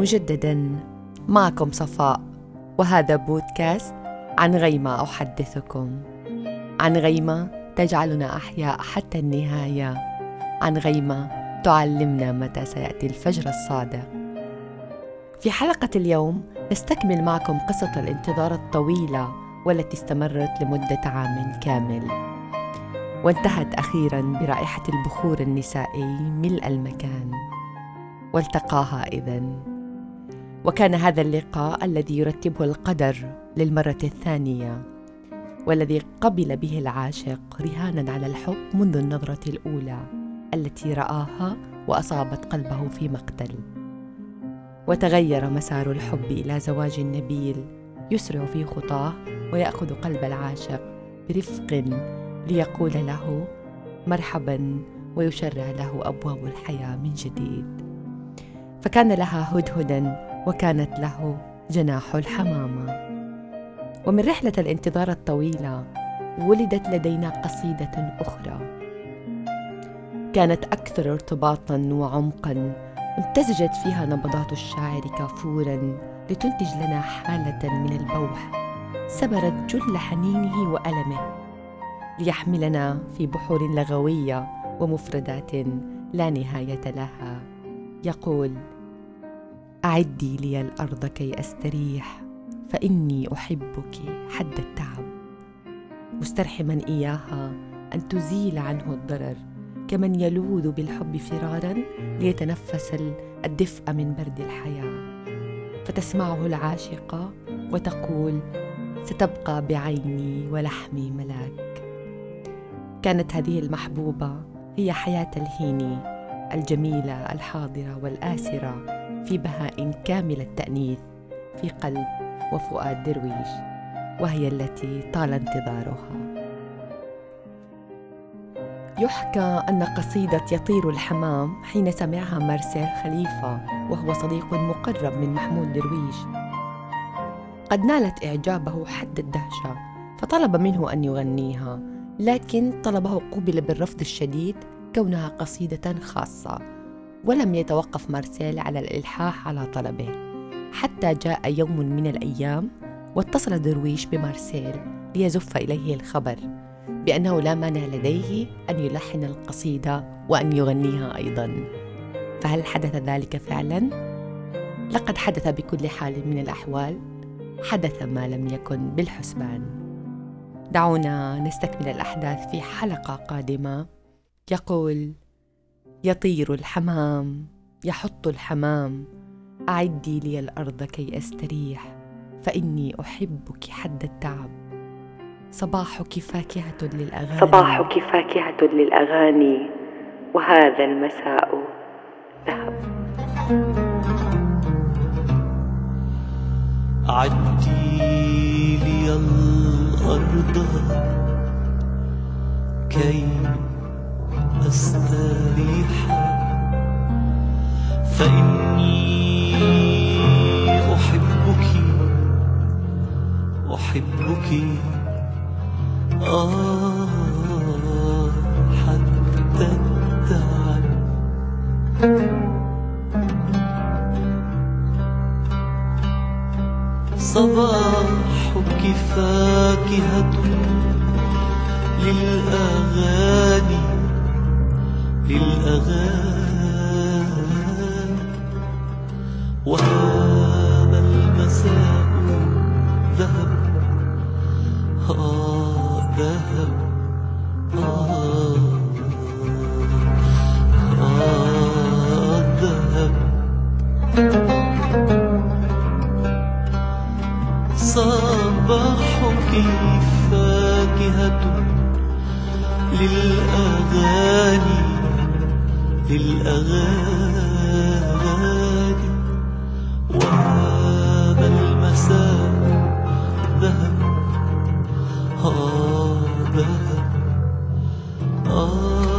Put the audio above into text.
مجددا. معكم صفاء وهذا بودكاست عن غيمة أحدثكم. عن غيمة تجعلنا أحياء حتى النهاية. عن غيمة تعلمنا متى سيأتي الفجر الصادق. في حلقة اليوم نستكمل معكم قصة الانتظار الطويلة والتي استمرت لمدة عام كامل. وانتهت أخيرا برائحة البخور النسائي ملء المكان. والتقاها إذن. وكان هذا اللقاء الذي يرتبه القدر للمرة الثانية والذي قبل به العاشق رهانا على الحب منذ النظرة الأولى التي رآها وأصابت قلبه في مقتل. وتغير مسار الحب إلى زواج نبيل يسرع في خطاه ويأخذ قلب العاشق برفق ليقول له مرحبا ويشرع له أبواب الحياة من جديد. فكان لها هدهدا وكانت له جناح الحمامة. ومن رحلة الانتظار الطويلة ولدت لدينا قصيدة أخرى. كانت أكثر ارتباطا وعمقا امتزجت فيها نبضات الشاعر كافورا لتنتج لنا حالة من البوح سبرت جل حنينه وألمه ليحملنا في بحور لغوية ومفردات لا نهاية لها. يقول أعدي لي الأرض كي أستريح فإني أحبك حد التعب. مسترحما إياها أن تزيل عنه الضرر كمن يلوذ بالحب فرارا ليتنفس الدفء من برد الحياة. فتسمعه العاشقه وتقول ستبقى بعيني ولحمي ملاك. كانت هذه المحبوبة هي حياة الهيني الجميلة الحاضرة والآسرة. في بهاء كامل التأنيث في قلب وفؤاد درويش وهي التي طال انتظارها. يحكى أن قصيدة يطير الحمام حين سمعها مارسيل خليفة وهو صديق مقرب من محمود درويش. قد نالت إعجابه حد الدهشة فطلب منه أن يغنيها لكن طلبه قوبل بالرفض الشديد كونها قصيدة خاصة. ولم يتوقف مارسيل على الإلحاح على طلبه. حتى جاء يوم من الأيام واتصل درويش بمارسيل ليزف إليه الخبر بأنه لا مانع لديه أن يلحن القصيدة وأن يغنيها أيضا. فهل حدث ذلك فعلا؟ لقد حدث بكل حال من الأحوال حدث ما لم يكن بالحسبان. دعونا نستكمل الأحداث في حلقة قادمة. يقول يطير الحمام يحط الحمام. أعدي لي الأرض كي أستريح فإني أحبك حد التعب. صباحك فاكهة للأغاني. صباحك فاكهة للأغاني وهذا المساء ذهب. عدي لي الأرض كي أستريح. فإني أحبك أحبك. آه حتى التعب صباحك فاكهة للأغاني. للأغاني وهذا المساء ذهب. آه ذهب. آه آه ذهب. صباحك فاكهة للأغاني. الأغاني وعاب المساء ذهب هابت آه